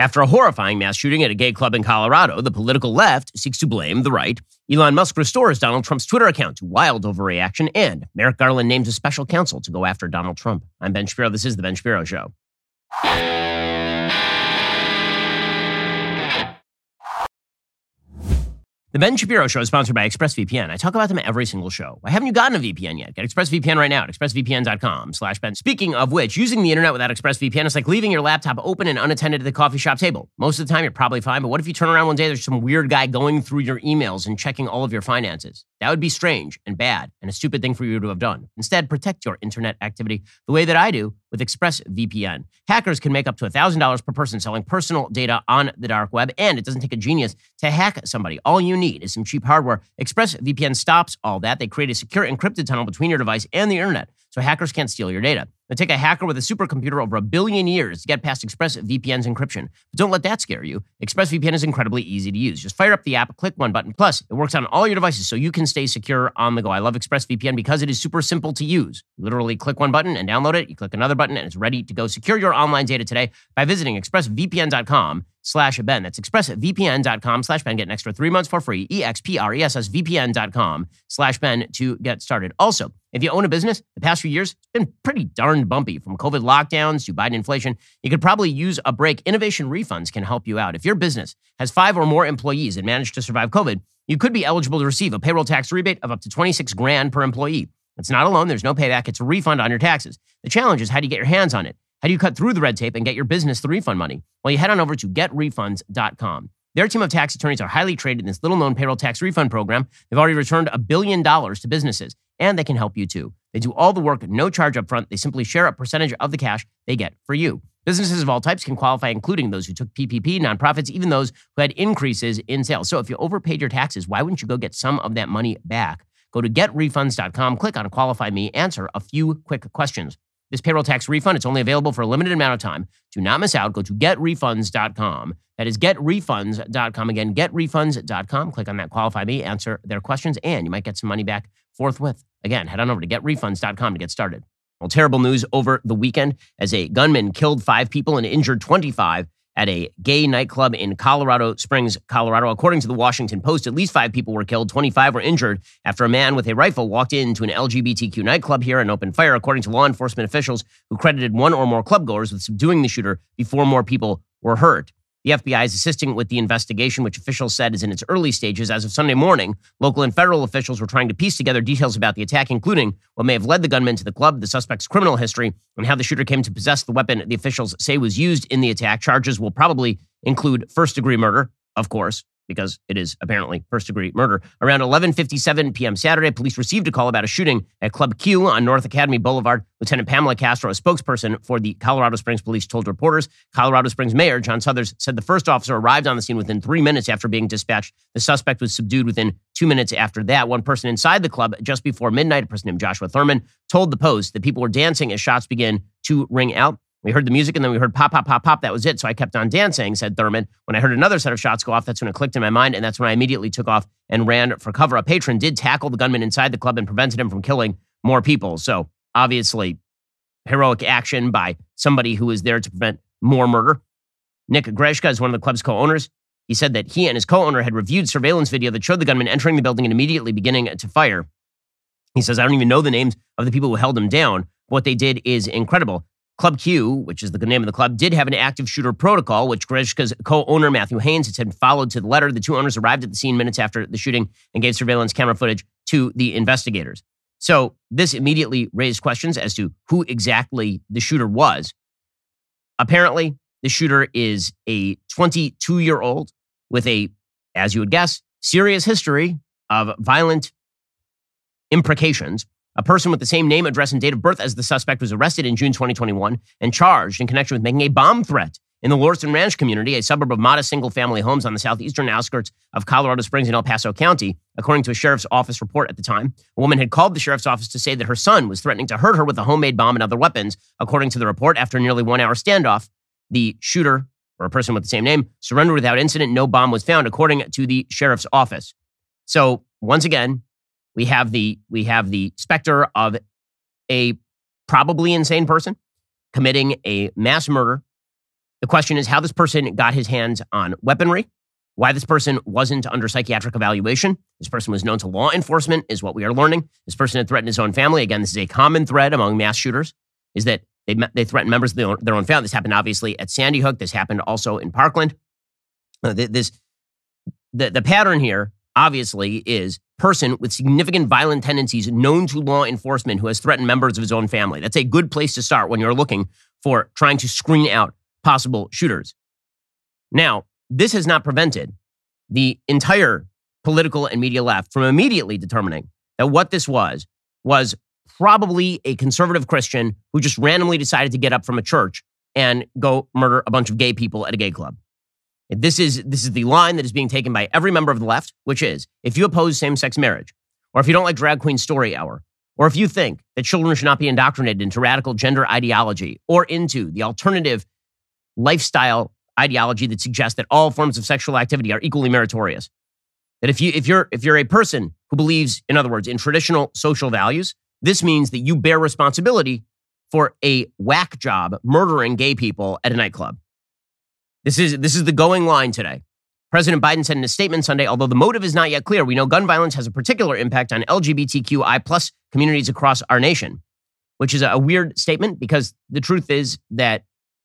After a horrifying mass shooting at a gay club in Colorado, the political left seeks to blame the right. Elon Musk restores Donald Trump's Twitter account to wild overreaction, and Merrick Garland names a special counsel to go after Donald Trump. I'm Ben Shapiro. This is The Ben Shapiro Show. The Ben Shapiro Show is sponsored by ExpressVPN. I talk about them every single show. Why haven't you gotten a VPN yet? Get ExpressVPN right now at expressvpn.com slash Ben. Speaking of which, using the internet without ExpressVPN is like leaving your laptop open and unattended at the coffee shop table. Most of the time, you're probably fine, but what if you turn around one day, there's some weird guy going through your emails and checking all of your finances? That would be strange and bad and a stupid thing for you to have done. Instead, protect your internet activity the way that I do with ExpressVPN. Hackers can make up to $1,000 per person selling personal data on the dark web, and it doesn't take a genius to hack somebody. All you need is some cheap hardware. ExpressVPN stops all that. They create a secure encrypted tunnel between your device and the internet so hackers can't steal your data. It take a hacker with a supercomputer over a billion years to get past ExpressVPN's encryption. But don't let that scare you. ExpressVPN is incredibly easy to use. Just fire up the app, click one button. Plus, it works on all your devices so you can stay secure on the go. I love ExpressVPN because it is super simple to use. You literally click one button and download it. You click another button and it's ready to go. Secure your online data today by visiting expressvpn.com slash Ben. That's expressvpn.com slash Ben. Get an extra three months for free. E-X-P-R-E-S-S-V-P-N.com slash Ben to get started. Also, if you own a business, the past few years, it's been pretty darn bumpy from COVID lockdowns to Biden inflation. You could probably use a break. Innovation refunds can help you out. If your business has five or more employees and managed to survive COVID, you could be eligible to receive a payroll tax rebate of up to 26 grand per employee. It's not a loan, there's no payback, it's a refund on your taxes. The challenge is how do you get your hands on it? How do you cut through the red tape and get your business the refund money? Well, you head on over to getrefunds.com. Their team of tax attorneys are highly trained in this little known payroll tax refund program. They've already returned a billion dollars to businesses, and they can help you too. They do all the work, no charge up front. They simply share a percentage of the cash they get for you. Businesses of all types can qualify, including those who took PPP, nonprofits, even those who had increases in sales. So if you overpaid your taxes, why wouldn't you go get some of that money back? Go to getrefunds.com, click on Qualify Me, answer a few quick questions. This payroll tax refund, it's only available for a limited amount of time. Do not miss out. Go to getrefunds.com. That is getrefunds.com. Again, getrefunds.com. Click on that Qualify Me, answer their questions, and you might get some money back forthwith. Again, head on over to getrefunds.com to get started. Well, terrible news over the weekend as a gunman killed five people and injured 25 at a gay nightclub in Colorado Springs, Colorado. According to the Washington Post, at least five people were killed, 25 were injured after a man with a rifle walked into an LGBTQ nightclub here and opened fire, according to law enforcement officials who credited one or more clubgoers with subduing the shooter before more people were hurt. The FBI is assisting with the investigation, which officials said is in its early stages. As of Sunday morning, local and federal officials were trying to piece together details about the attack, including what may have led the gunman to the club, the suspect's criminal history, and how the shooter came to possess the weapon the officials say was used in the attack. Charges will probably include first degree murder, of course, because it is apparently first degree murder. Around 11:57 p.m. Saturday, police received a call about a shooting at Club Q on North Academy Boulevard. Lieutenant Pamela Castro, a spokesperson for the Colorado Springs Police, told reporters Colorado Springs Mayor John Suthers said the first officer arrived on the scene within three minutes after being dispatched. The suspect was subdued within two minutes after that. One person inside the club just before midnight, a person named Joshua Thurman, told the Post that people were dancing as shots began to ring out. We heard the music and then we heard pop, pop, pop, pop. That was it. So I kept on dancing, said Thurman. When I heard another set of shots go off, that's when it clicked in my mind. And that's when I immediately took off and ran for cover. A patron did tackle the gunman inside the club and prevented him from killing more people. So obviously, heroic action by somebody who was there to prevent more murder. Nick Grzecka is one of the club's co owners. He said that he and his co owner had reviewed surveillance video that showed the gunman entering the building and immediately beginning to fire. He says, I don't even know the names of the people who held him down. What they did is incredible. Club Q, which is the name of the club, did have an active shooter protocol, which Grzecka's co-owner Matthew Haynes had said followed to the letter. The two owners arrived at the scene minutes after the shooting and gave surveillance camera footage to the investigators. So this immediately raised questions as to who exactly the shooter was. Apparently, the shooter is a 22 year old with a, as you would guess, serious history of violent imprecations a person with the same name, address, and date of birth as the suspect was arrested in June 2021 and charged in connection with making a bomb threat in the Lorson Ranch community, a suburb of modest single family homes on the southeastern outskirts of Colorado Springs in El Paso County. According to a sheriff's office report at the time, a woman had called the sheriff's office to say that her son was threatening to hurt her with a homemade bomb and other weapons. According to the report, after a nearly one hour standoff, the shooter, or a person with the same name, surrendered without incident. No bomb was found, according to the sheriff's office. So, once again, we have the we have the specter of a probably insane person committing a mass murder The question is how this person got his hands on weaponry, why this person wasn't under psychiatric evaluation. This person was known to law enforcement, is what we are learning. This person had threatened his own family. Again, this is a common thread among mass shooters, is that they, they threaten members of their own, their own family. This happened obviously at Sandy Hook. This happened also in Parkland. Uh, this, the, the pattern here obviously is person with significant violent tendencies known to law enforcement who has threatened members of his own family. That's a good place to start when you're looking for trying to screen out possible shooters. Now, this has not prevented the entire political and media left from immediately determining that what this was was probably a conservative Christian who just randomly decided to get up from a church and go murder a bunch of gay people at a gay club. This is, this is the line that is being taken by every member of the left, which is if you oppose same sex marriage, or if you don't like drag queen story hour, or if you think that children should not be indoctrinated into radical gender ideology or into the alternative lifestyle ideology that suggests that all forms of sexual activity are equally meritorious, that if you if you're if you're a person who believes, in other words, in traditional social values, this means that you bear responsibility for a whack job murdering gay people at a nightclub. This is, this is the going line today. President Biden said in a statement Sunday, although the motive is not yet clear, we know gun violence has a particular impact on LGBTQI plus communities across our nation, which is a weird statement because the truth is that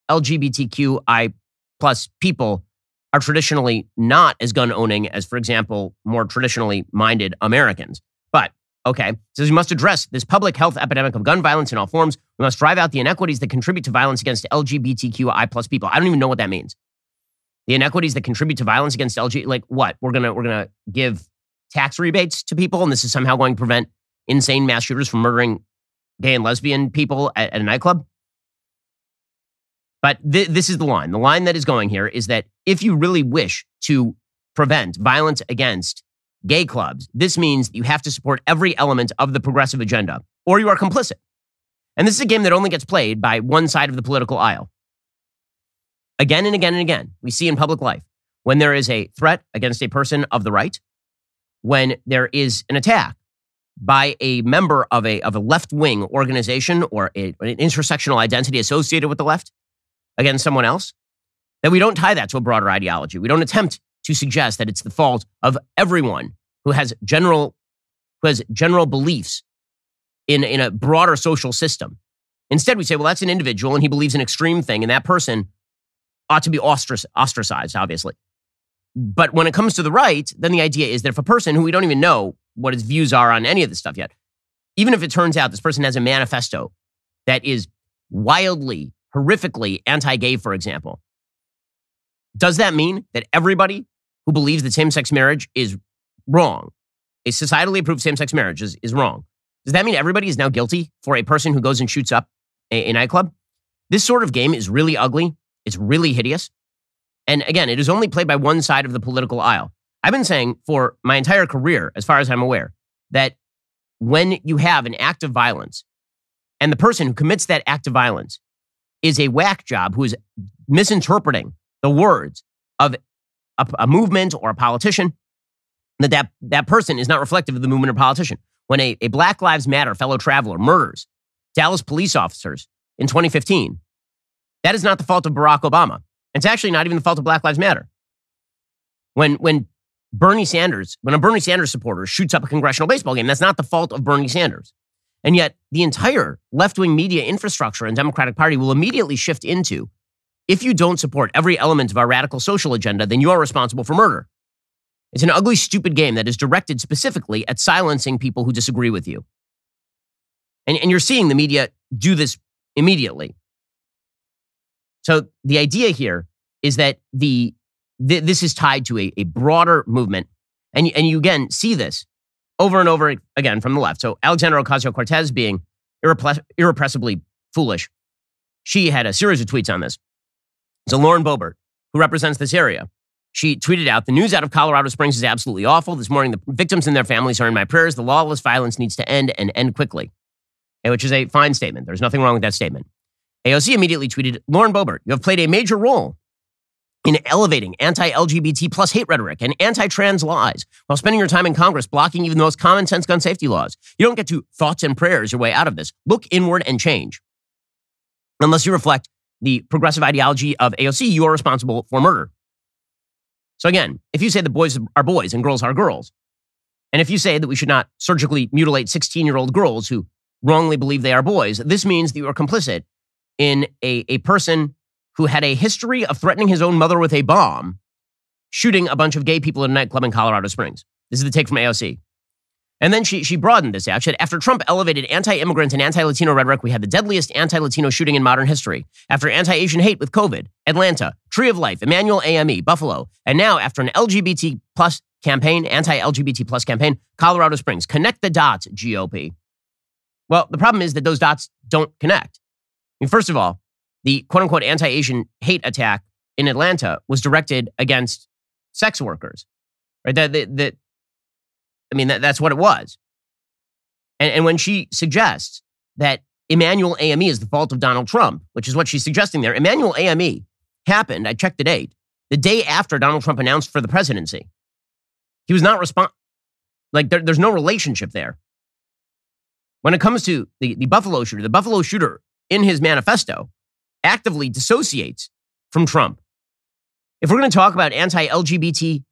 LGBTQI plus people are traditionally not as gun owning as, for example, more traditionally minded Americans. But okay, says we must address this public health epidemic of gun violence in all forms. We must drive out the inequities that contribute to violence against LGBTQI plus people. I don't even know what that means the inequities that contribute to violence against LG, like what? We're gonna we're gonna give tax rebates to people, and this is somehow going to prevent insane mass shooters from murdering gay and lesbian people at, at a nightclub. But th- this is the line. The line that is going here is that if you really wish to prevent violence against gay clubs, this means you have to support every element of the progressive agenda, or you are complicit. And this is a game that only gets played by one side of the political aisle. Again and again and again, we see in public life when there is a threat against a person of the right, when there is an attack by a member of a, of a left wing organization or a, an intersectional identity associated with the left against someone else, that we don't tie that to a broader ideology. We don't attempt to suggest that it's the fault of everyone who has general, who has general beliefs in, in a broader social system. Instead, we say, well, that's an individual and he believes an extreme thing, and that person ought to be ostracized, obviously. But when it comes to the right, then the idea is that if a person who we don't even know what his views are on any of this stuff yet, even if it turns out this person has a manifesto that is wildly, horrifically anti gay, for example, does that mean that everybody who believes that same sex marriage is wrong, a societally approved same sex marriage is, is wrong? Does that mean everybody is now guilty for a person who goes and shoots up a, a nightclub? This sort of game is really ugly it's really hideous. And again, it is only played by one side of the political aisle. I've been saying for my entire career, as far as I'm aware, that when you have an act of violence and the person who commits that act of violence is a whack job who is misinterpreting the words of a, a movement or a politician, that, that that person is not reflective of the movement or politician. When a, a Black Lives Matter fellow traveler murders Dallas police officers in 2015, that is not the fault of Barack Obama. It's actually not even the fault of Black Lives Matter. When, when Bernie Sanders, when a Bernie Sanders supporter shoots up a congressional baseball game, that's not the fault of Bernie Sanders. And yet, the entire left wing media infrastructure and Democratic Party will immediately shift into if you don't support every element of our radical social agenda, then you are responsible for murder. It's an ugly, stupid game that is directed specifically at silencing people who disagree with you. And, and you're seeing the media do this immediately. So the idea here is that the th- this is tied to a, a broader movement, and and you again see this over and over again from the left. So Alexandria Ocasio Cortez being irrepressibly foolish, she had a series of tweets on this. So Lauren Boebert, who represents this area, she tweeted out, The news out of Colorado Springs is absolutely awful. This morning, the victims and their families are in my prayers. The lawless violence needs to end and end quickly, which is a fine statement. There's nothing wrong with that statement. AOC immediately tweeted, Lauren Boebert, you have played a major role in elevating anti-LGBT plus hate rhetoric and anti-trans lies while spending your time in Congress blocking even the most common sense gun safety laws. You don't get to thoughts and prayers your way out of this. Look inward and change. Unless you reflect the progressive ideology of AOC, you are responsible for murder. So again, if you say the boys are boys and girls are girls, and if you say that we should not surgically mutilate 16 year old girls who wrongly believe they are boys, this means that you are complicit in a, a person who had a history of threatening his own mother with a bomb, shooting a bunch of gay people in a nightclub in Colorado Springs. This is the take from AOC. And then she, she broadened this out. She said, after Trump elevated anti immigrant and anti Latino rhetoric, we had the deadliest anti Latino shooting in modern history. After anti Asian hate with COVID, Atlanta, Tree of Life, Emanuel AME, Buffalo. And now, after an LGBT plus campaign, anti LGBT plus campaign, Colorado Springs. Connect the dots, GOP. Well, the problem is that those dots don't connect. Mean, first of all, the quote unquote anti Asian hate attack in Atlanta was directed against sex workers, right? That, that, that I mean, that, that's what it was. And, and when she suggests that Emanuel AME is the fault of Donald Trump, which is what she's suggesting there, Emanuel AME happened, I checked the date, the day after Donald Trump announced for the presidency. He was not respond like there, there's no relationship there. When it comes to the, the Buffalo shooter, the Buffalo shooter in his manifesto actively dissociates from Trump. If we're going to talk about anti-LGBT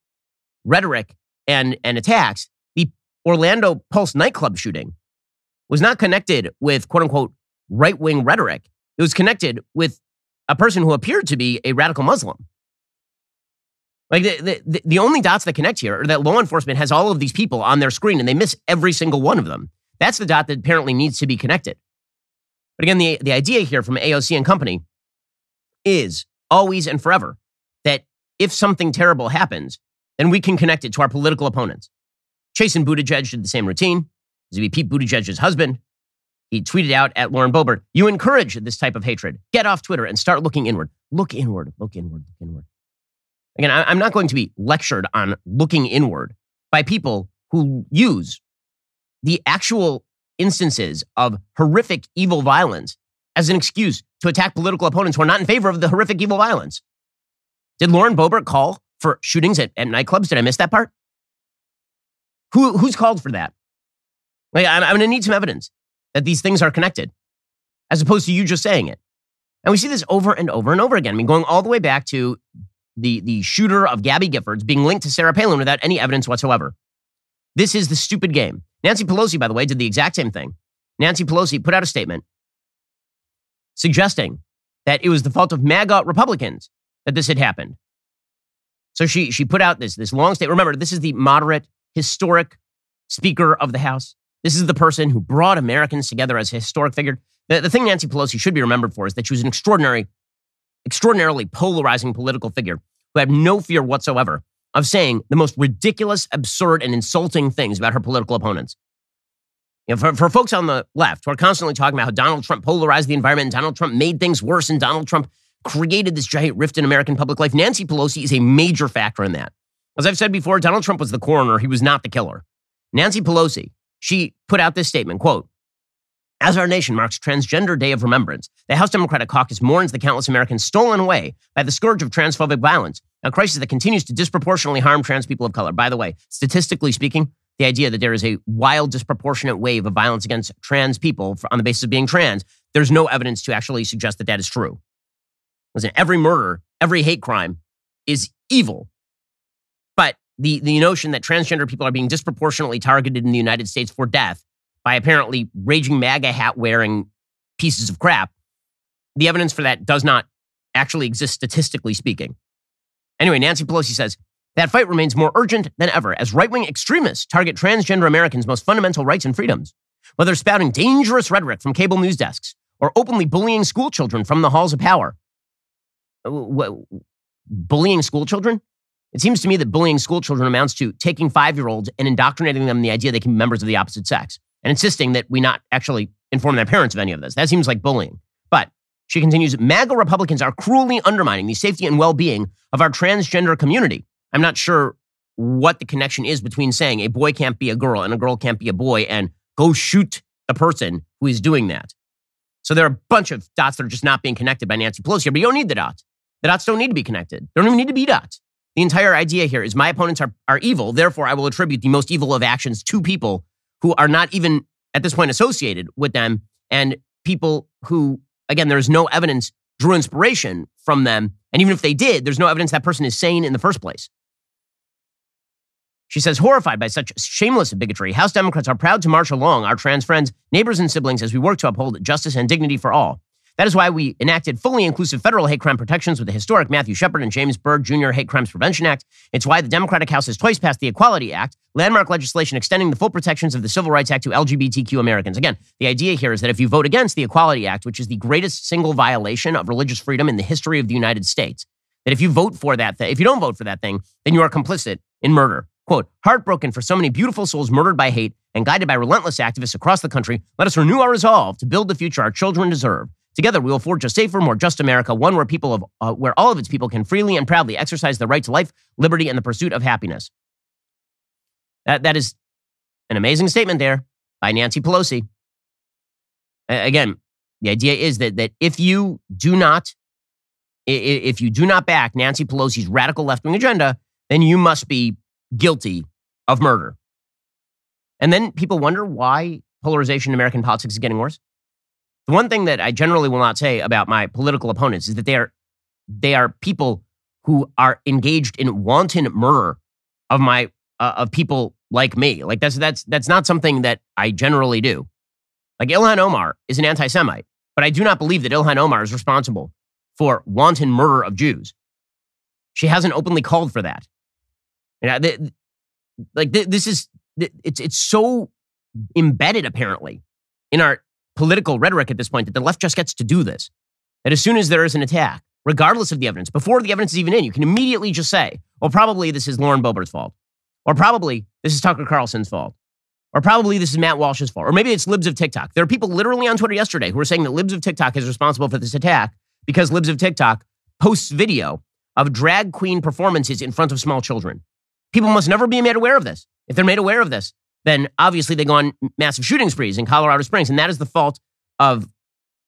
rhetoric and, and attacks, the Orlando Pulse nightclub shooting was not connected with quote unquote right wing rhetoric. It was connected with a person who appeared to be a radical Muslim. Like the, the, the only dots that connect here are that law enforcement has all of these people on their screen and they miss every single one of them. That's the dot that apparently needs to be connected. But again, the, the idea here from AOC and company is always and forever that if something terrible happens, then we can connect it to our political opponents. Chasten Buttigieg did the same routine. This would be Pete Buttigieg's husband. He tweeted out at Lauren Boebert, You encourage this type of hatred. Get off Twitter and start looking inward. Look inward, look inward, look inward. Again, I'm not going to be lectured on looking inward by people who use the actual instances of horrific evil violence as an excuse to attack political opponents who are not in favor of the horrific evil violence. Did Lauren Boebert call for shootings at, at nightclubs? Did I miss that part? Who, who's called for that? Like, I'm, I'm going to need some evidence that these things are connected, as opposed to you just saying it. And we see this over and over and over again. I mean, going all the way back to the, the shooter of Gabby Giffords being linked to Sarah Palin without any evidence whatsoever. This is the stupid game. Nancy Pelosi, by the way, did the exact same thing. Nancy Pelosi put out a statement suggesting that it was the fault of MAGA Republicans that this had happened. So she she put out this this long statement. Remember, this is the moderate historic Speaker of the House. This is the person who brought Americans together as a historic figure. The, the thing Nancy Pelosi should be remembered for is that she was an extraordinary, extraordinarily polarizing political figure who had no fear whatsoever of saying the most ridiculous, absurd, and insulting things about her political opponents. You know, for, for folks on the left who are constantly talking about how Donald Trump polarized the environment and Donald Trump made things worse and Donald Trump created this giant rift in American public life, Nancy Pelosi is a major factor in that. As I've said before, Donald Trump was the coroner. He was not the killer. Nancy Pelosi, she put out this statement, quote, as our nation marks Transgender Day of Remembrance, the House Democratic Caucus mourns the countless Americans stolen away by the scourge of transphobic violence, a crisis that continues to disproportionately harm trans people of color. By the way, statistically speaking, the idea that there is a wild, disproportionate wave of violence against trans people on the basis of being trans, there's no evidence to actually suggest that that is true. Listen, every murder, every hate crime is evil but the, the notion that transgender people are being disproportionately targeted in the United States for death by apparently raging MAGA hat wearing pieces of crap, the evidence for that does not actually exist statistically speaking. Anyway, Nancy Pelosi says that fight remains more urgent than ever as right wing extremists target transgender Americans' most fundamental rights and freedoms. Whether spouting dangerous rhetoric from cable news desks or openly bullying school children from the halls of power. Uh, bullying school children? It seems to me that bullying school children amounts to taking five year olds and indoctrinating them in the idea they can be members of the opposite sex and insisting that we not actually inform their parents of any of this. That seems like bullying. She continues MAGA Republicans are cruelly undermining the safety and well being of our transgender community. I'm not sure what the connection is between saying a boy can't be a girl and a girl can't be a boy and go shoot the person who is doing that. So there are a bunch of dots that are just not being connected by Nancy Pelosi, but you don't need the dots. The dots don't need to be connected. There don't even need to be dots. The entire idea here is my opponents are, are evil. Therefore, I will attribute the most evil of actions to people who are not even at this point associated with them and people who, again, there is no evidence drew inspiration from them. And even if they did, there's no evidence that person is sane in the first place. She says, horrified by such shameless bigotry, House Democrats are proud to march along our trans friends, neighbors, and siblings as we work to uphold justice and dignity for all. That is why we enacted fully inclusive federal hate crime protections with the historic Matthew Shepard and James Byrd Jr. Hate Crimes Prevention Act. It's why the Democratic House has twice passed the Equality Act, landmark legislation extending the full protections of the Civil Rights Act to LGBTQ Americans. Again, the idea here is that if you vote against the Equality Act, which is the greatest single violation of religious freedom in the history of the United States, that if you vote for that, th- if you don't vote for that thing, then you are complicit in murder. Quote, heartbroken for so many beautiful souls murdered by hate and guided by relentless activists across the country, let us renew our resolve to build the future our children deserve. Together, we will forge a safer, more just America, one where people of, uh, where all of its people can freely and proudly exercise the right to life, liberty, and the pursuit of happiness. That, that is an amazing statement there by Nancy Pelosi. again, the idea is that, that if you do not, if you do not back Nancy Pelosi's radical left wing agenda, then you must be guilty of murder. And then people wonder why polarization in American politics is getting worse. The one thing that I generally will not say about my political opponents is that they are they are people who are engaged in wanton murder of my uh, of people like me. Like that's that's that's not something that I generally do. Like Ilhan Omar is an anti-Semite, but I do not believe that Ilhan Omar is responsible for wanton murder of Jews. She hasn't openly called for that. Like th- this is it's it's so embedded apparently in our political rhetoric at this point that the left just gets to do this. That as soon as there is an attack, regardless of the evidence, before the evidence is even in, you can immediately just say, well, probably this is Lauren Boebert's fault. Or probably this is Tucker Carlson's fault. Or probably this is Matt Walsh's fault. Or maybe it's Libs of TikTok. There are people literally on Twitter yesterday who were saying that Libs of TikTok is responsible for this attack because Libs of TikTok posts video of drag queen performances in front of small children. People must never be made aware of this. If they're made aware of this, then obviously they go on massive shooting sprees in Colorado Springs. And that is the fault of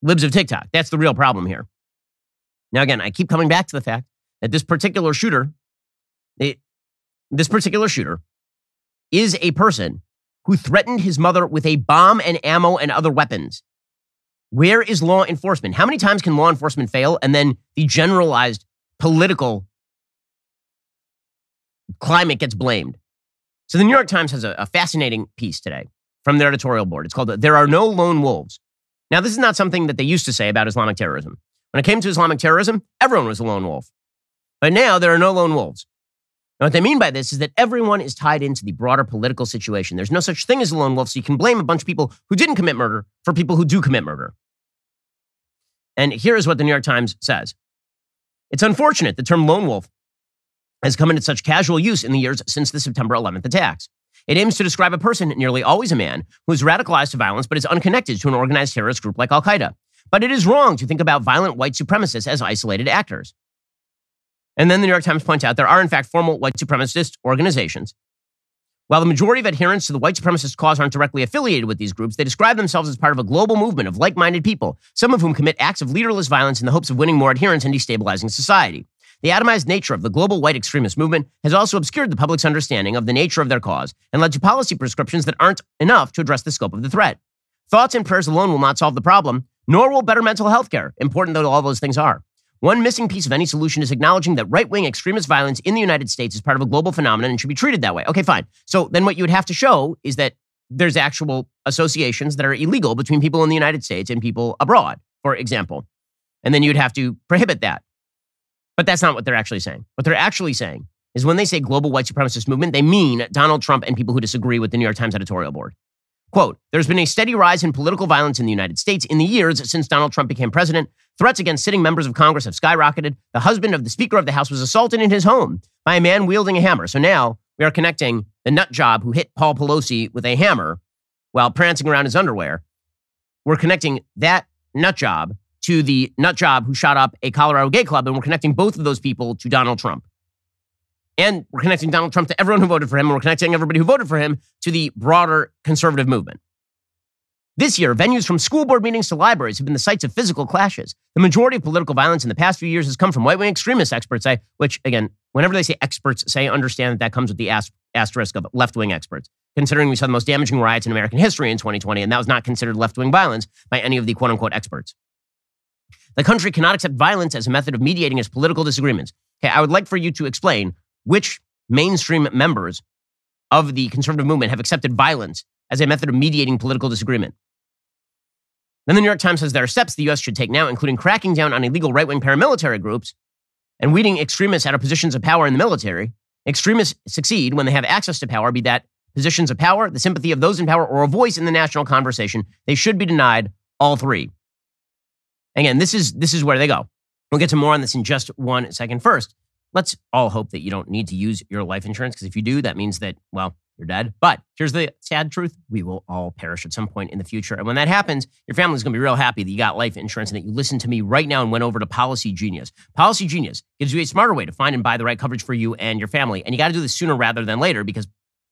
libs of TikTok. That's the real problem here. Now, again, I keep coming back to the fact that this particular shooter, this particular shooter is a person who threatened his mother with a bomb and ammo and other weapons. Where is law enforcement? How many times can law enforcement fail and then the generalized political climate gets blamed? So the New York Times has a, a fascinating piece today from their editorial board. It's called There Are No Lone Wolves. Now, this is not something that they used to say about Islamic terrorism. When it came to Islamic terrorism, everyone was a lone wolf. But now there are no lone wolves. Now, what they mean by this is that everyone is tied into the broader political situation. There's no such thing as a lone wolf, so you can blame a bunch of people who didn't commit murder for people who do commit murder. And here is what the New York Times says It's unfortunate the term lone wolf has come into such casual use in the years since the September 11th attacks. It aims to describe a person, nearly always a man, who is radicalized to violence but is unconnected to an organized terrorist group like Al Qaeda. But it is wrong to think about violent white supremacists as isolated actors. And then the New York Times points out there are, in fact, formal white supremacist organizations. While the majority of adherents to the white supremacist cause aren't directly affiliated with these groups, they describe themselves as part of a global movement of like minded people, some of whom commit acts of leaderless violence in the hopes of winning more adherents and destabilizing society. The atomized nature of the global white extremist movement has also obscured the public's understanding of the nature of their cause and led to policy prescriptions that aren't enough to address the scope of the threat. Thoughts and prayers alone will not solve the problem, nor will better mental health care, important though all those things are. One missing piece of any solution is acknowledging that right wing extremist violence in the United States is part of a global phenomenon and should be treated that way. Okay, fine. So then what you would have to show is that there's actual associations that are illegal between people in the United States and people abroad, for example. And then you'd have to prohibit that. But that's not what they're actually saying. What they're actually saying is when they say global white supremacist movement, they mean Donald Trump and people who disagree with the New York Times editorial board. Quote, there's been a steady rise in political violence in the United States in the years since Donald Trump became president. Threats against sitting members of Congress have skyrocketed. The husband of the Speaker of the House was assaulted in his home by a man wielding a hammer. So now we are connecting the nut job who hit Paul Pelosi with a hammer while prancing around his underwear. We're connecting that nut job to the nut job who shot up a Colorado gay club, and we're connecting both of those people to Donald Trump. And we're connecting Donald Trump to everyone who voted for him, and we're connecting everybody who voted for him to the broader conservative movement. This year, venues from school board meetings to libraries have been the sites of physical clashes. The majority of political violence in the past few years has come from right wing extremist experts say, which, again, whenever they say experts say, understand that that comes with the asterisk of left wing experts, considering we saw the most damaging riots in American history in 2020, and that was not considered left wing violence by any of the quote unquote experts. The country cannot accept violence as a method of mediating its political disagreements. Okay, I would like for you to explain which mainstream members of the conservative movement have accepted violence as a method of mediating political disagreement. Then the New York Times says there are steps the U.S. should take now, including cracking down on illegal right wing paramilitary groups and weeding extremists out of positions of power in the military. Extremists succeed when they have access to power, be that positions of power, the sympathy of those in power, or a voice in the national conversation. They should be denied all three. Again, this is this is where they go. We'll get to more on this in just one second. First, let's all hope that you don't need to use your life insurance because if you do, that means that well, you're dead. But here's the sad truth we will all perish at some point in the future. And when that happens, your family's going to be real happy that you got life insurance and that you listened to me right now and went over to Policygenius. Policy Genius gives you a smarter way to find and buy the right coverage for you and your family. And you got to do this sooner rather than later because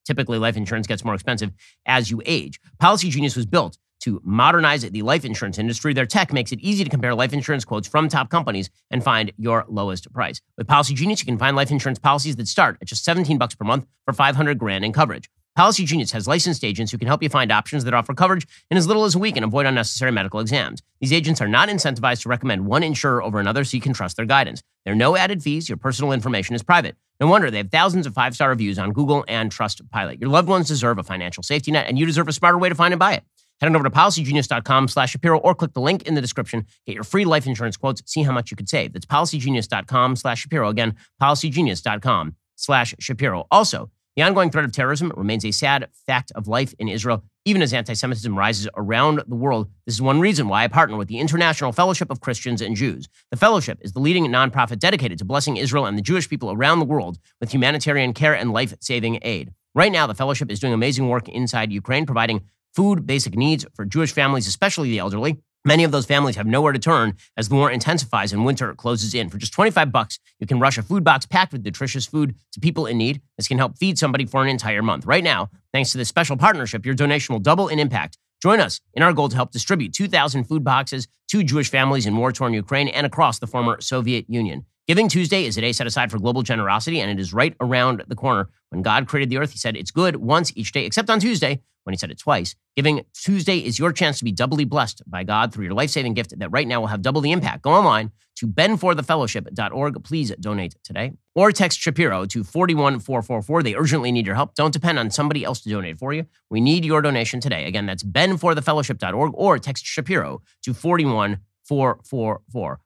typically life insurance gets more expensive as you age. Policygenius was built to modernize the life insurance industry. Their tech makes it easy to compare life insurance quotes from top companies and find your lowest price. With Policygenius, you can find life insurance policies that start at just 17 bucks per month for 500 grand in coverage. Policygenius has licensed agents who can help you find options that offer coverage in as little as a week and avoid unnecessary medical exams. These agents are not incentivized to recommend one insurer over another so you can trust their guidance. There are no added fees. Your personal information is private. No wonder they have thousands of five star reviews on Google and Trustpilot. Your loved ones deserve a financial safety net, and you deserve a smarter way to find and buy it. Head on over to policygenius.com slash Shapiro or click the link in the description. Get your free life insurance quotes. See how much you could save. That's policygenius.com slash Shapiro. Again, policygenius.com slash Shapiro. Also, the ongoing threat of terrorism remains a sad fact of life in Israel, even as anti Semitism rises around the world. This is one reason why I partner with the International Fellowship of Christians and Jews. The Fellowship is the leading nonprofit dedicated to blessing Israel and the Jewish people around the world with humanitarian care and life saving aid. Right now, the Fellowship is doing amazing work inside Ukraine, providing food, basic needs for Jewish families, especially the elderly, Many of those families have nowhere to turn as the war intensifies and winter closes in. For just 25 bucks, you can rush a food box packed with nutritious food to people in need. This can help feed somebody for an entire month. Right now, thanks to this special partnership, your donation will double in impact. Join us in our goal to help distribute 2,000 food boxes to Jewish families in war-torn Ukraine and across the former Soviet Union. Giving Tuesday is a day set aside for global generosity, and it is right around the corner. When God created the earth, He said it's good once each day, except on Tuesday, when he said it twice. Giving Tuesday is your chance to be doubly blessed by God through your life saving gift that right now will have double the impact. Go online to benforthefellowship.org. Please donate today. Or text Shapiro to 41444. They urgently need your help. Don't depend on somebody else to donate for you. We need your donation today. Again, that's benforthefellowship.org or text Shapiro to 41444.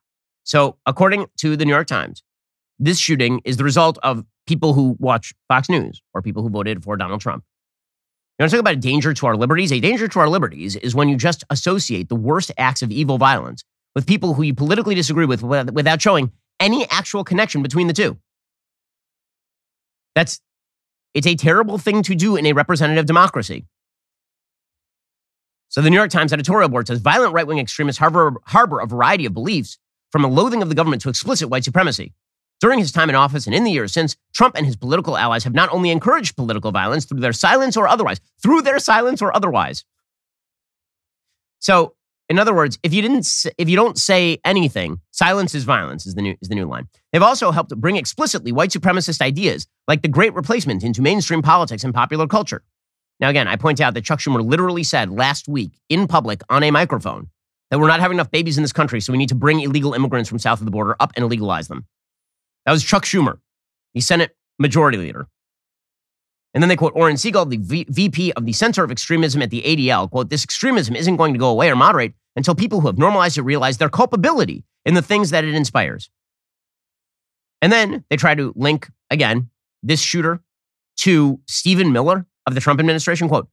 So, according to the New York Times, this shooting is the result of people who watch Fox News or people who voted for Donald Trump. You want to talk about a danger to our liberties? A danger to our liberties is when you just associate the worst acts of evil violence with people who you politically disagree with without showing any actual connection between the two. That's it's a terrible thing to do in a representative democracy. So the New York Times editorial board says violent right-wing extremists harbor, harbor a variety of beliefs from a loathing of the government to explicit white supremacy. During his time in office and in the years since, Trump and his political allies have not only encouraged political violence through their silence or otherwise, through their silence or otherwise. So, in other words, if you didn't, if you don't say anything, silence is violence is the new is the new line. They've also helped bring explicitly white supremacist ideas like the Great Replacement into mainstream politics and popular culture. Now, again, I point out that Chuck Schumer literally said last week in public on a microphone that we're not having enough babies in this country, so we need to bring illegal immigrants from south of the border up and legalize them. That was Chuck Schumer, the Senate Majority Leader. And then they quote Oren Segal, the v- VP of the Center of Extremism at the ADL, quote, this extremism isn't going to go away or moderate until people who have normalized it realize their culpability in the things that it inspires. And then they try to link, again, this shooter to Stephen Miller of the Trump administration, quote,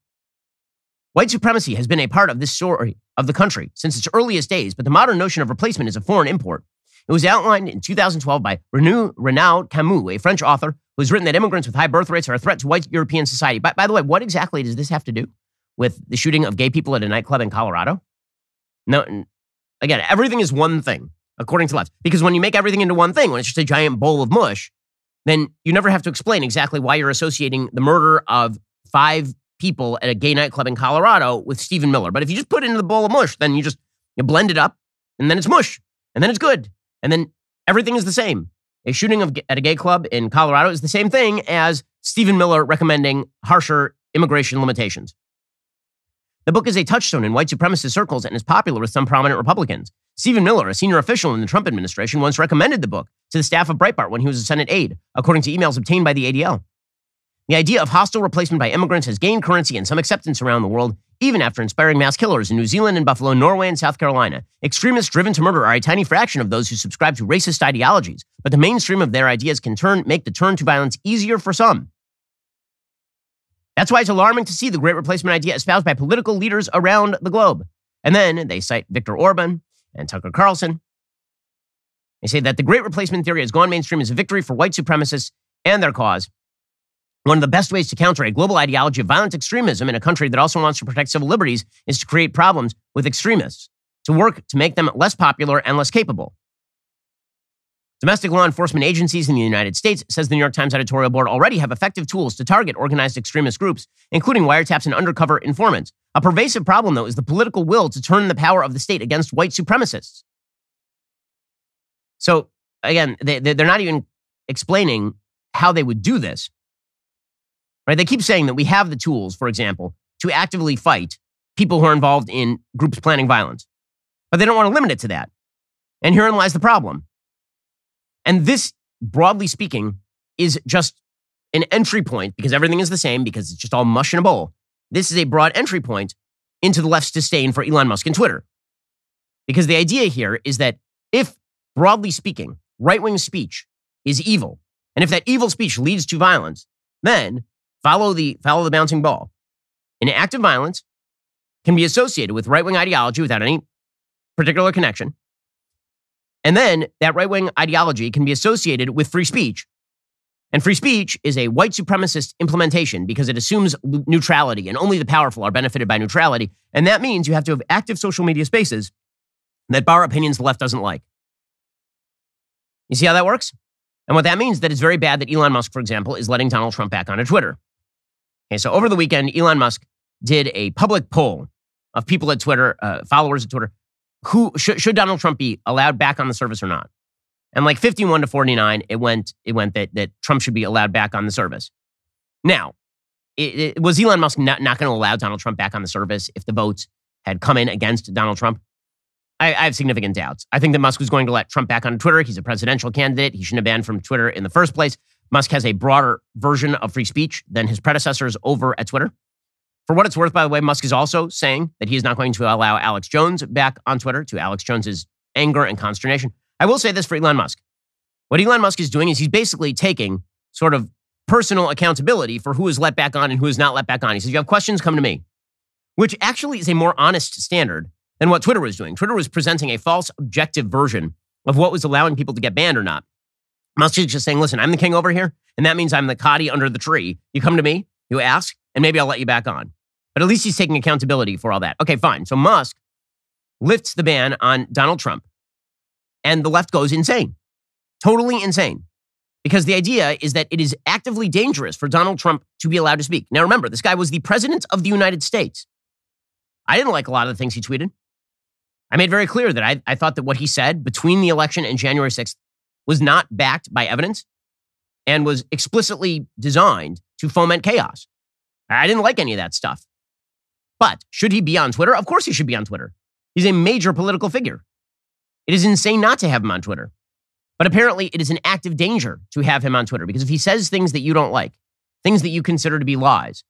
White supremacy has been a part of this story of the country since its earliest days, but the modern notion of replacement is a foreign import. It was outlined in 2012 by Renaud, Camus, a French author who has written that immigrants with high birth rates are a threat to white European society. By, by the way, what exactly does this have to do with the shooting of gay people at a nightclub in Colorado? No, again, everything is one thing, according to left. Because when you make everything into one thing, when it's just a giant bowl of mush, then you never have to explain exactly why you're associating the murder of five people at a gay nightclub in Colorado with Stephen Miller. But if you just put it into the bowl of mush, then you just you blend it up and then it's mush and then it's good. And then everything is the same. A shooting of, at a gay club in Colorado is the same thing as Stephen Miller recommending harsher immigration limitations. The book is a touchstone in white supremacist circles and is popular with some prominent Republicans. Stephen Miller, a senior official in the Trump administration, once recommended the book to the staff of Breitbart when he was a Senate aide, according to emails obtained by the ADL. The idea of hostile replacement by immigrants has gained currency and some acceptance around the world, even after inspiring mass killers in New Zealand and Buffalo, Norway, and South Carolina. Extremists driven to murder are a tiny fraction of those who subscribe to racist ideologies, but the mainstream of their ideas can turn, make the turn to violence easier for some. That's why it's alarming to see the great replacement idea espoused by political leaders around the globe. And then they cite Viktor Orban and Tucker Carlson. They say that the great replacement theory has gone mainstream as a victory for white supremacists and their cause. One of the best ways to counter a global ideology of violent extremism in a country that also wants to protect civil liberties is to create problems with extremists, to work to make them less popular and less capable. Domestic law enforcement agencies in the United States, says the New York Times editorial board, already have effective tools to target organized extremist groups, including wiretaps and undercover informants. A pervasive problem, though, is the political will to turn the power of the state against white supremacists. So, again, they, they're not even explaining how they would do this. Right? They keep saying that we have the tools, for example, to actively fight people who are involved in groups planning violence. But they don't want to limit it to that. And herein lies the problem. And this, broadly speaking, is just an entry point because everything is the same because it's just all mush in a bowl. This is a broad entry point into the left's disdain for Elon Musk and Twitter. Because the idea here is that if, broadly speaking, right wing speech is evil, and if that evil speech leads to violence, then follow the, follow the bouncing ball. An act of violence can be associated with right wing ideology without any particular connection. And then that right wing ideology can be associated with free speech. And free speech is a white supremacist implementation because it assumes neutrality and only the powerful are benefited by neutrality. And that means you have to have active social media spaces that bar opinions the left doesn't like. You see how that works? And what that means that it's very bad that Elon Musk, for example, is letting Donald Trump back onto Twitter. Okay, so over the weekend, Elon Musk did a public poll of people at Twitter, uh, followers at Twitter, who should, should Donald Trump be allowed back on the service or not? And like 51 to 49, it went it went that that Trump should be allowed back on the service. Now, it, it, was Elon Musk not, not going to allow Donald Trump back on the service if the votes had come in against Donald Trump? I, I, have significant doubts. I think that Musk was going to let Trump back on Twitter. He's a presidential candidate. He shouldn't have banned from Twitter in the first place. Musk has a broader version of free speech than his predecessors over at Twitter. For what it's worth, by the way, Musk is also saying that he is not going to allow Alex Jones back on Twitter to Alex Jones's anger and consternation. I will say this for Elon Musk. What Elon Musk is doing is he's basically taking sort of personal accountability for who is let back on and who is not let back on. He says, You have questions, come to me, which actually is a more honest standard than what Twitter was doing. Twitter was presenting a false objective version of what was allowing people to get banned or not. Musk is just saying, listen, I'm the king over here, and that means I'm the qadi under the tree. You come to me, you ask, and maybe I'll let you back on. But at least he's taking accountability for all that. Okay, fine. So Musk lifts the ban on Donald Trump, and the left goes insane. Totally insane. Because the idea is that it is actively dangerous for Donald Trump to be allowed to speak. Now, remember, this guy was the president of the United States. I didn't like a lot of the things he tweeted. I made very clear that I, I thought that what he said between the election and January 6th was not backed by evidence and was explicitly designed to foment chaos. I didn't like any of that stuff. But should he be on Twitter? Of course he should be on Twitter. He's a major political figure. It is insane not to have him on Twitter. But apparently, it is an active danger to have him on Twitter because if he says things that you don't like, things that you consider to be lies,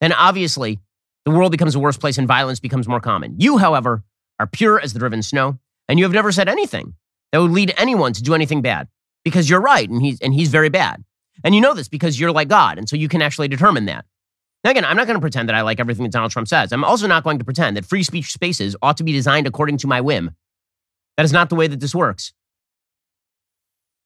then obviously the world becomes a worse place and violence becomes more common. You, however, are pure as the driven snow, and you have never said anything that would lead anyone to do anything bad because you're right and he's, and he's very bad. And you know this because you're like God, and so you can actually determine that. Now, again, I'm not going to pretend that I like everything that Donald Trump says. I'm also not going to pretend that free speech spaces ought to be designed according to my whim. That is not the way that this works.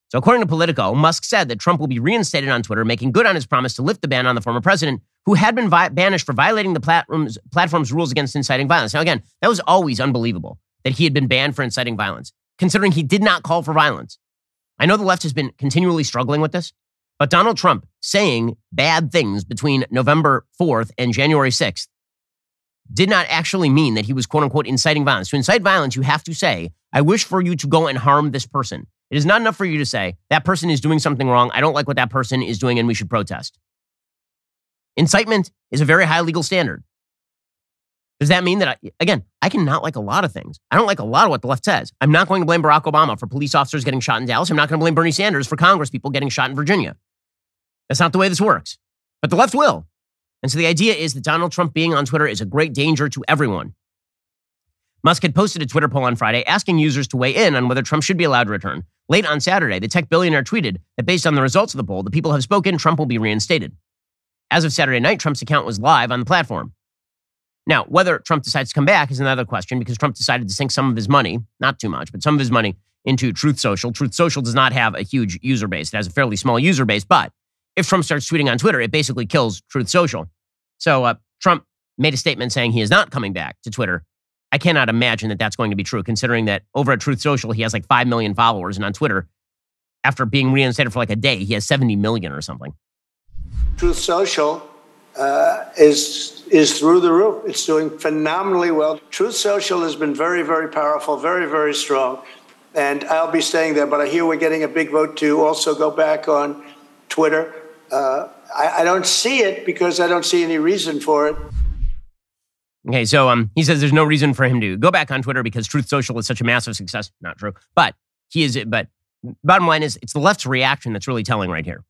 So, according to Politico, Musk said that Trump will be reinstated on Twitter, making good on his promise to lift the ban on the former president, who had been vi- banished for violating the platform's, platform's rules against inciting violence. Now, again, that was always unbelievable that he had been banned for inciting violence, considering he did not call for violence. I know the left has been continually struggling with this, but Donald Trump saying bad things between November 4th and January 6th did not actually mean that he was quote unquote inciting violence. To incite violence, you have to say, I wish for you to go and harm this person. It is not enough for you to say, that person is doing something wrong. I don't like what that person is doing and we should protest. Incitement is a very high legal standard. Does that mean that, I, again, I can not like a lot of things? I don't like a lot of what the left says. I'm not going to blame Barack Obama for police officers getting shot in Dallas. I'm not going to blame Bernie Sanders for Congress people getting shot in Virginia. That's not the way this works. But the left will. And so the idea is that Donald Trump being on Twitter is a great danger to everyone. Musk had posted a Twitter poll on Friday asking users to weigh in on whether Trump should be allowed to return. Late on Saturday, the tech billionaire tweeted that based on the results of the poll, the people have spoken, Trump will be reinstated. As of Saturday night, Trump's account was live on the platform. Now, whether Trump decides to come back is another question because Trump decided to sink some of his money, not too much, but some of his money into Truth Social. Truth Social does not have a huge user base. It has a fairly small user base, but if Trump starts tweeting on Twitter, it basically kills Truth Social. So uh, Trump made a statement saying he is not coming back to Twitter. I cannot imagine that that's going to be true, considering that over at Truth Social, he has like 5 million followers. And on Twitter, after being reinstated for like a day, he has 70 million or something. Truth Social uh, is is through the roof. It's doing phenomenally well. Truth Social has been very, very powerful, very, very strong, and I'll be staying there. But I hear we're getting a big vote to also go back on Twitter. Uh, I, don't see it because I don't see any reason for it. Okay, so um, he says there's no reason for him to go back on Twitter because Truth Social is such a massive success. Not true, but he is. It but bottom line is, it's the left's reaction that's really telling right here.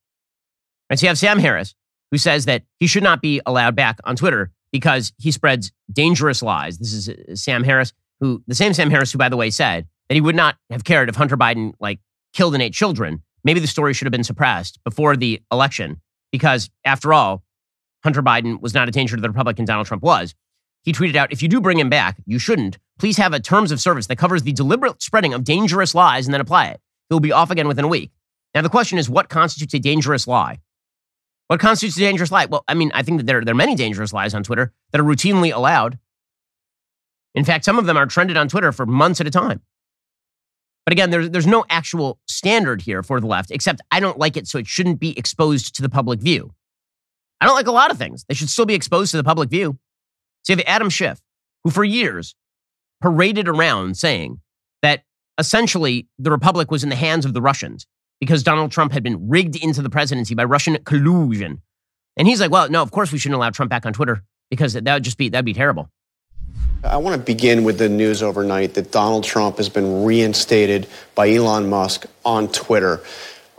Right, so you have Sam Harris who says that he should not be allowed back on Twitter because he spreads dangerous lies. This is uh, Sam Harris, who the same Sam Harris who, by the way, said that he would not have cared if Hunter Biden like killed and ate children. Maybe the story should have been suppressed before the election because, after all, Hunter Biden was not a danger to the Republic and Donald Trump was. He tweeted out, if you do bring him back, you shouldn't. Please have a terms of service that covers the deliberate spreading of dangerous lies and then apply it. He'll be off again within a week. Now, the question is, what constitutes a dangerous lie? What constitutes a dangerous lie? Well, I mean, I think that there, there are many dangerous lies on Twitter that are routinely allowed. In fact, some of them are trended on Twitter for months at a time. But again, there's, there's no actual standard here for the left, except I don't like it, so it shouldn't be exposed to the public view. I don't like a lot of things. They should still be exposed to the public view. So you have Adam Schiff, who for years paraded around saying that essentially the republic was in the hands of the Russians because Donald Trump had been rigged into the presidency by Russian collusion. And he's like, well, no, of course we shouldn't allow Trump back on Twitter because that would just be, that'd be terrible. I want to begin with the news overnight that Donald Trump has been reinstated by Elon Musk on Twitter.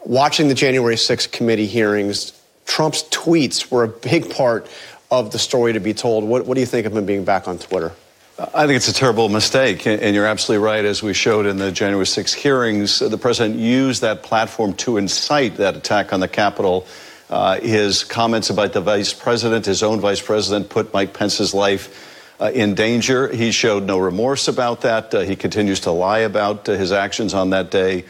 Watching the January 6th committee hearings, Trump's tweets were a big part of the story to be told. What, what do you think of him being back on Twitter? I think it's a terrible mistake, and you're absolutely right. As we showed in the January 6 hearings, the president used that platform to incite that attack on the Capitol. Uh, his comments about the vice president, his own vice president, put Mike Pence's life uh, in danger. He showed no remorse about that. Uh, he continues to lie about uh, his actions on that day.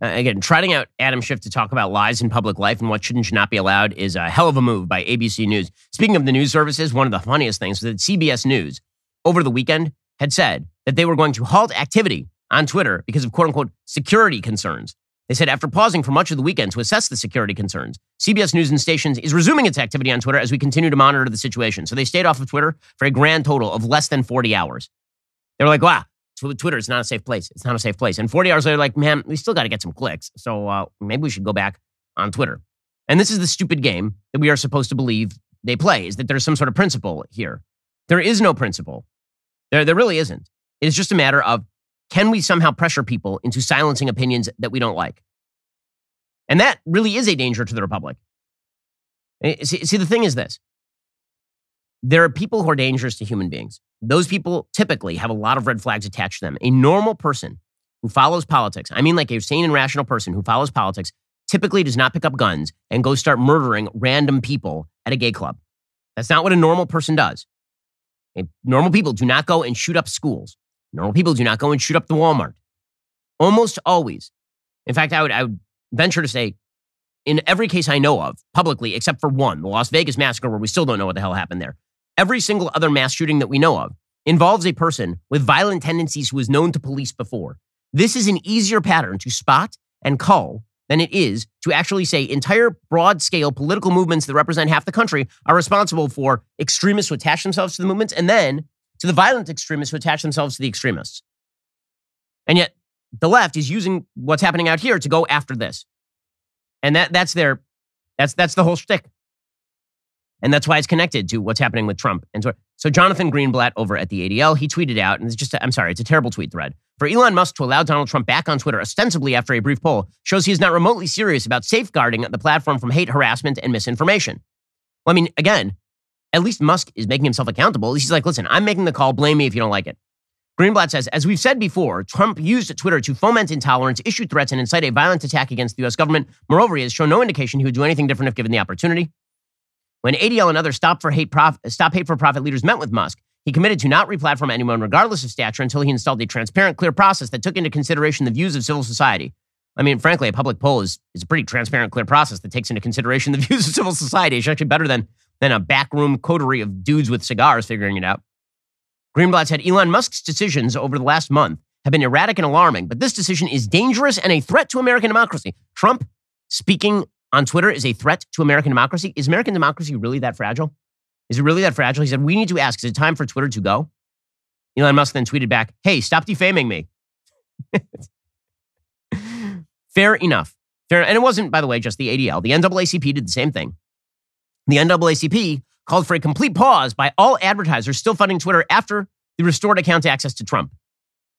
Uh, again, trotting out Adam Schiff to talk about lies in public life and what should and should not be allowed is a hell of a move by ABC News. Speaking of the news services, one of the funniest things was that CBS News over the weekend had said that they were going to halt activity on Twitter because of quote unquote security concerns. They said after pausing for much of the weekend to assess the security concerns, CBS News and Stations is resuming its activity on Twitter as we continue to monitor the situation. So they stayed off of Twitter for a grand total of less than 40 hours. They were like, wow, Twitter is not a safe place. It's not a safe place. And 40 hours later, like, man, we still got to get some clicks. So uh, maybe we should go back on Twitter. And this is the stupid game that we are supposed to believe they play, is that there's some sort of principle here. There is no principle. There, there really isn't. It's just a matter of can we somehow pressure people into silencing opinions that we don't like? And that really is a danger to the Republic. Eh, see, see, the thing is this there are people who are dangerous to human beings. Those people typically have a lot of red flags attached to them. A normal person who follows politics, I mean, like a sane and rational person who follows politics, typically does not pick up guns and go start murdering random people at a gay club. That's not what a normal person does. Normal people do not go and shoot up schools. Normal people do not go and shoot up the Walmart. Almost always. In fact, I would, I would venture to say, in every case I know of, publicly, except for one, the Las Vegas massacre, where we still don't know what the hell happened there, every single other mass shooting that we know of involves a person with violent tendencies who is known to police before. This is an easier pattern to spot and cull than it is to actually say entire broad scale political movements that represent half the country are responsible for extremists who attach themselves to the movements and then to the violent extremists who attach themselves to the extremists. And yet the left is using what's happening out here to go after this. And that, that's their, that's, that's the whole shtick. And that's why it's connected to what's happening with Trump. And so, So Jonathan Greenblatt over at the ADL, he tweeted out, and it's just, i am sorry, it's a terrible tweet thread. For Elon Musk to allow Donald Trump back on Twitter, ostensibly after a brief poll, shows he is not remotely serious about safeguarding the platform from hate, harassment, and misinformation. Well, I mean, again, at least Musk is making himself accountable. He's like, listen, I'm making the call. Blame me if you don't like it. Greenblatt says, as we've said before, Trump used Twitter to foment intolerance, issue threats, and incite a violent attack against the U.S. government. Moreover, he has shown no indication he would do anything different if given the opportunity. When ADL and other Stop for Hate, Prof- Stop Hate for Profit leaders met with Musk, he committed to not replatform anyone regardless of stature until he installed a transparent, clear process that took into consideration the views of civil society. I mean, frankly, a public poll is, is a pretty transparent, clear process that takes into consideration the views of civil society. It's actually better than, than a backroom coterie of dudes with cigars figuring it out. Greenblatt said Elon Musk's decisions over the last month have been erratic and alarming, but this decision is dangerous and a threat to American democracy. Trump speaking on Twitter is a threat to American democracy. Is American democracy really that fragile? Is it really that fragile? He said, We need to ask, is it time for Twitter to go? Elon Musk then tweeted back, Hey, stop defaming me. Fair enough. Fair, and it wasn't, by the way, just the ADL. The NAACP did the same thing. The NAACP called for a complete pause by all advertisers still funding Twitter after the restored account access to Trump.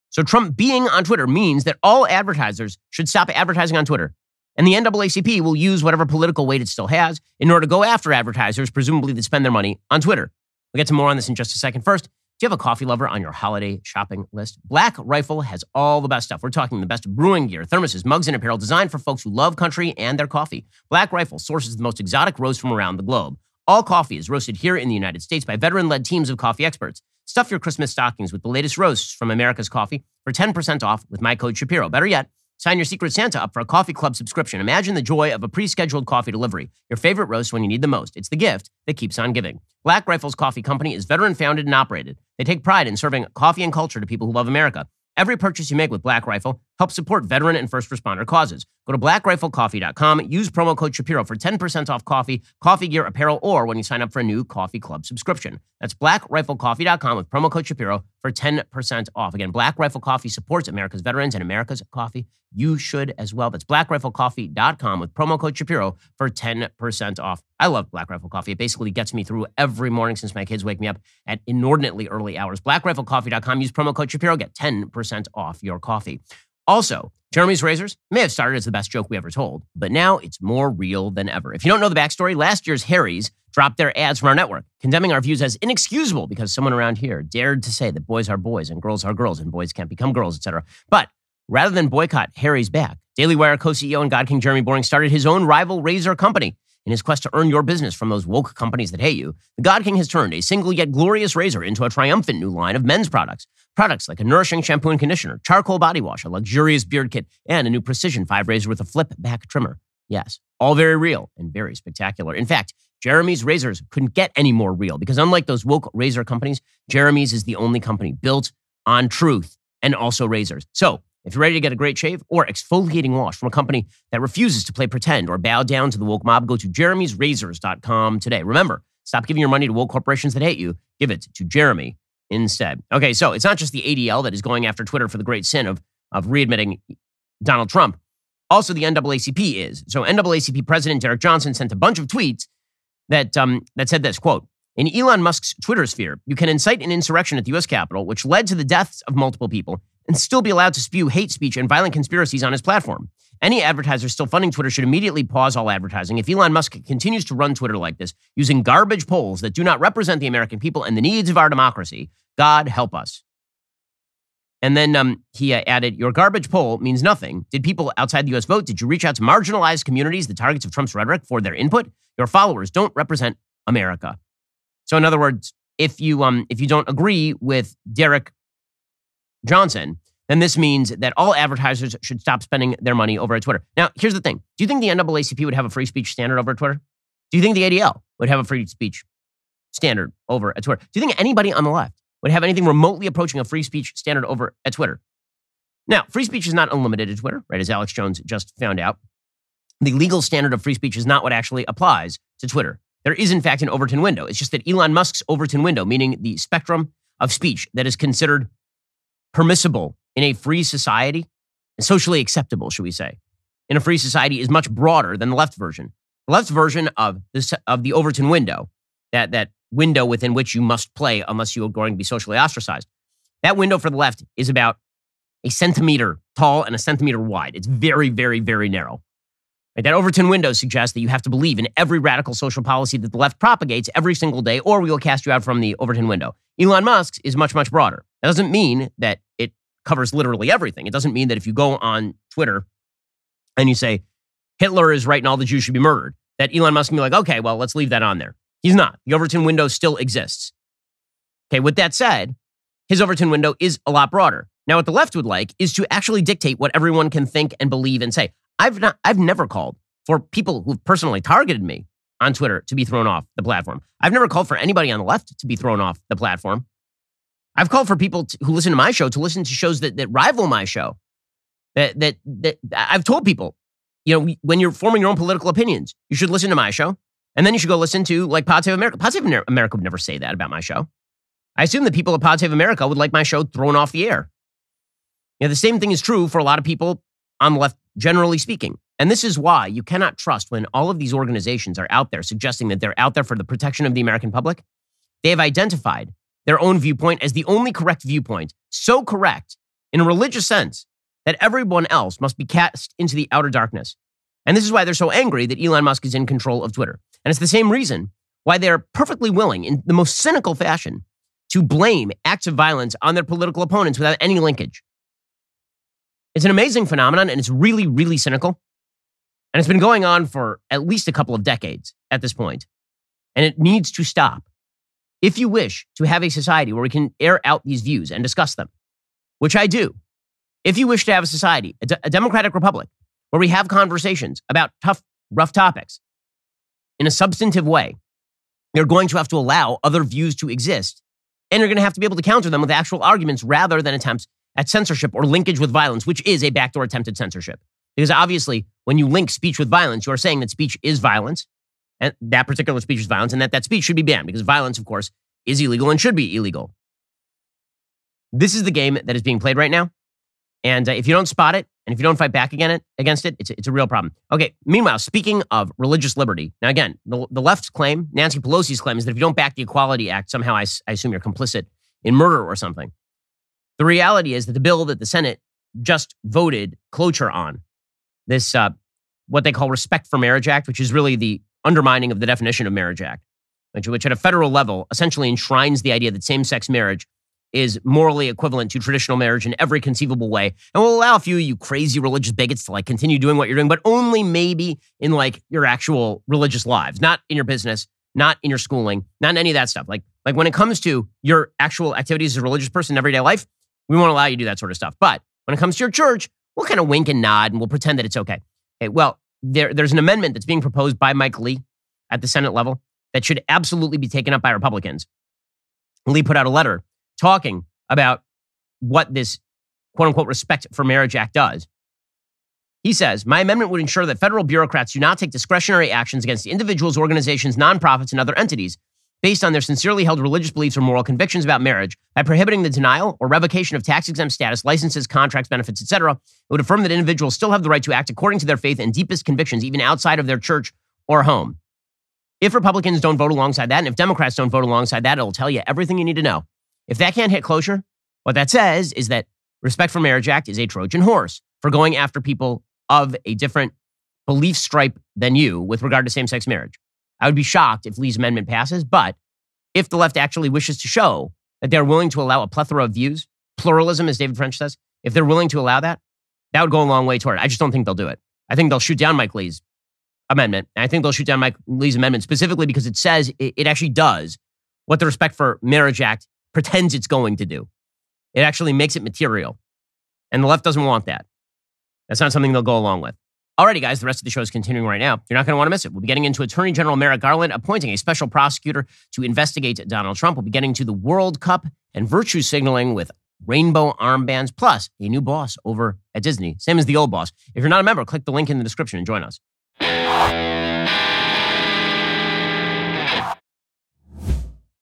So Trump being on Twitter means that all advertisers should stop advertising on Twitter. And the NAACP will use whatever political weight it still has in order to go after advertisers, presumably that spend their money on Twitter. We'll get to more on this in just a second. First, do you have a coffee lover on your holiday shopping list? Black Rifle has all the best stuff. We're talking the best brewing gear, thermoses, mugs, and apparel designed for folks who love country and their coffee. Black Rifle sources the most exotic roasts from around the globe. All coffee is roasted here in the United States by veteran led teams of coffee experts. Stuff your Christmas stockings with the latest roasts from America's Coffee for 10% off with my code Shapiro. Better yet, Sign your Secret Santa up for a coffee club subscription. Imagine the joy of a pre scheduled coffee delivery. Your favorite roast when you need the most. It's the gift that keeps on giving. Black Rifles Coffee Company is veteran founded and operated. They take pride in serving coffee and culture to people who love America. Every purchase you make with Black Rifle helps support veteran and first responder causes. Go to blackriflecoffee.com, use promo code Shapiro for 10% off coffee, coffee gear, apparel, or when you sign up for a new coffee club subscription. That's blackriflecoffee.com with promo code Shapiro for 10% off. Again, Black Rifle Coffee supports America's veterans and America's coffee. You should as well. That's blackriflecoffee.com with promo code Shapiro for 10% off. I love Black Rifle Coffee. It basically gets me through every morning since my kids wake me up at inordinately early hours. Blackriflecoffee.com. Use promo code Shapiro. Get 10% off your coffee. Also, Jeremy's Razors may have started as the best joke we ever told, but now it's more real than ever. If you don't know the backstory, last year's Harry's dropped their ads from our network, condemning our views as inexcusable because someone around here dared to say that boys are boys and girls are girls and boys can't become girls, etc. But rather than boycott Harry's back, Daily Wire co-CEO and God King Jeremy Boring started his own rival razor company. In his quest to earn your business from those woke companies that hate you, the God King has turned a single yet glorious razor into a triumphant new line of men's products. Products like a nourishing shampoo and conditioner, charcoal body wash, a luxurious beard kit, and a new precision five razor with a flip back trimmer. Yes, all very real and very spectacular. In fact, Jeremy's razors couldn't get any more real because unlike those woke razor companies, Jeremy's is the only company built on truth and also razors. So if you're ready to get a great shave or exfoliating wash from a company that refuses to play pretend or bow down to the woke mob, go to jeremy'srazors.com today. Remember, stop giving your money to woke corporations that hate you. Give it to Jeremy instead. Okay, so it's not just the ADL that is going after Twitter for the great sin of, of readmitting Donald Trump. Also, the NAACP is. So NAACP President Derek Johnson sent a bunch of tweets that, um, that said this, quote, in Elon Musk's Twitter sphere, you can incite an insurrection at the U.S. Capitol, which led to the deaths of multiple people, and still be allowed to spew hate speech and violent conspiracies on his platform. Any advertiser still funding Twitter should immediately pause all advertising. If Elon Musk continues to run Twitter like this, using garbage polls that do not represent the American people and the needs of our democracy, God help us. And then um, he uh, added, Your garbage poll means nothing. Did people outside the US vote? Did you reach out to marginalized communities, the targets of Trump's rhetoric, for their input? Your followers don't represent America. So, in other words, if you, um, if you don't agree with Derek Johnson, then this means that all advertisers should stop spending their money over at Twitter. Now, here's the thing Do you think the NAACP would have a free speech standard over at Twitter? Do you think the ADL would have a free speech standard over at Twitter? Do you think anybody on the left would have anything remotely approaching a free speech standard over at Twitter? Now, free speech is not unlimited at Twitter, right? As Alex Jones just found out. The legal standard of free speech is not what actually applies to Twitter. There is, in fact, an Overton window. It's just that Elon Musk's Overton window, meaning the spectrum of speech that is considered permissible in a free society and socially acceptable, should we say, in a free society is much broader than the left version. The left version of, this, of the Overton window that, that window within which you must play unless you are going to be socially ostracized. That window for the left is about a centimeter tall and a centimeter wide. It's very, very, very narrow. Right? That Overton window suggests that you have to believe in every radical social policy that the left propagates every single day, or we will cast you out from the Overton window. Elon Musk's is much, much broader. That doesn't mean that it covers literally everything. It doesn't mean that if you go on Twitter and you say, Hitler is right and all the Jews should be murdered, that Elon Musk can be like, okay, well, let's leave that on there. He's not. The Overton window still exists. Okay, with that said, his Overton window is a lot broader. Now, what the left would like is to actually dictate what everyone can think and believe and say. I've not, I've never called for people who've personally targeted me on Twitter to be thrown off the platform. I've never called for anybody on the left to be thrown off the platform. I've called for people to, who listen to my show to listen to shows that, that rival my show. That, that, that I've told people, you know, when you're forming your own political opinions, you should listen to my show. And then you should go listen to like Pod Save America. Pod Save America would never say that about my show. I assume the people of Pod Save America would like my show thrown off the air. You know, the same thing is true for a lot of people on the left, generally speaking. And this is why you cannot trust when all of these organizations are out there suggesting that they're out there for the protection of the American public. They have identified their own viewpoint as the only correct viewpoint, so correct in a religious sense that everyone else must be cast into the outer darkness. And this is why they're so angry that Elon Musk is in control of Twitter. And it's the same reason why they're perfectly willing, in the most cynical fashion, to blame acts of violence on their political opponents without any linkage. It's an amazing phenomenon and it's really, really cynical. And it's been going on for at least a couple of decades at this point. And it needs to stop. If you wish to have a society where we can air out these views and discuss them, which I do, if you wish to have a society, a, d- a democratic republic, where we have conversations about tough, rough topics in a substantive way, you're going to have to allow other views to exist. And you're going to have to be able to counter them with actual arguments rather than attempts at censorship or linkage with violence, which is a backdoor attempted censorship. Because obviously, when you link speech with violence, you are saying that speech is violence, and that particular speech is violence, and that that speech should be banned because violence, of course, is illegal and should be illegal. This is the game that is being played right now. And uh, if you don't spot it, and if you don't fight back again it, against it, it's, it's a real problem. Okay, meanwhile, speaking of religious liberty, now again, the, the left's claim, Nancy Pelosi's claim, is that if you don't back the Equality Act, somehow I, I assume you're complicit in murder or something. The reality is that the bill that the Senate just voted cloture on, this, uh, what they call Respect for Marriage Act, which is really the undermining of the definition of Marriage Act, which, which at a federal level essentially enshrines the idea that same sex marriage is morally equivalent to traditional marriage in every conceivable way and will allow a few of you crazy religious bigots to like continue doing what you're doing, but only maybe in like your actual religious lives, not in your business, not in your schooling, not in any of that stuff. Like, like when it comes to your actual activities as a religious person in everyday life, we won't allow you to do that sort of stuff. But when it comes to your church, we'll kind of wink and nod and we'll pretend that it's okay. okay well, there, there's an amendment that's being proposed by Mike Lee at the Senate level that should absolutely be taken up by Republicans. Lee put out a letter talking about what this quote unquote Respect for Marriage Act does. He says, My amendment would ensure that federal bureaucrats do not take discretionary actions against individuals, organizations, nonprofits, and other entities based on their sincerely held religious beliefs or moral convictions about marriage by prohibiting the denial or revocation of tax exempt status, licenses, contracts, benefits, etc. It would affirm that individuals still have the right to act according to their faith and deepest convictions, even outside of their church or home. If Republicans don't vote alongside that, and if Democrats don't vote alongside that, it'll tell you everything you need to know. If that can't hit cloture, what that says is that Respect for Marriage Act is a Trojan horse for going after people of a different belief stripe than you with regard to same sex marriage. I would be shocked if Lee's amendment passes, but if the left actually wishes to show that they're willing to allow a plethora of views, pluralism, as David French says, if they're willing to allow that, that would go a long way toward it. I just don't think they'll do it. I think they'll shoot down Mike Lee's amendment. And I think they'll shoot down Mike Lee's amendment specifically because it says it, it actually does what the Respect for Marriage Act pretends it's going to do. It actually makes it material. And the left doesn't want that. That's not something they'll go along with. Alrighty, guys, the rest of the show is continuing right now. You're not going to want to miss it. We'll be getting into Attorney General Merrick Garland appointing a special prosecutor to investigate Donald Trump. We'll be getting to the World Cup and virtue signaling with rainbow armbands, plus a new boss over at Disney, same as the old boss. If you're not a member, click the link in the description and join us.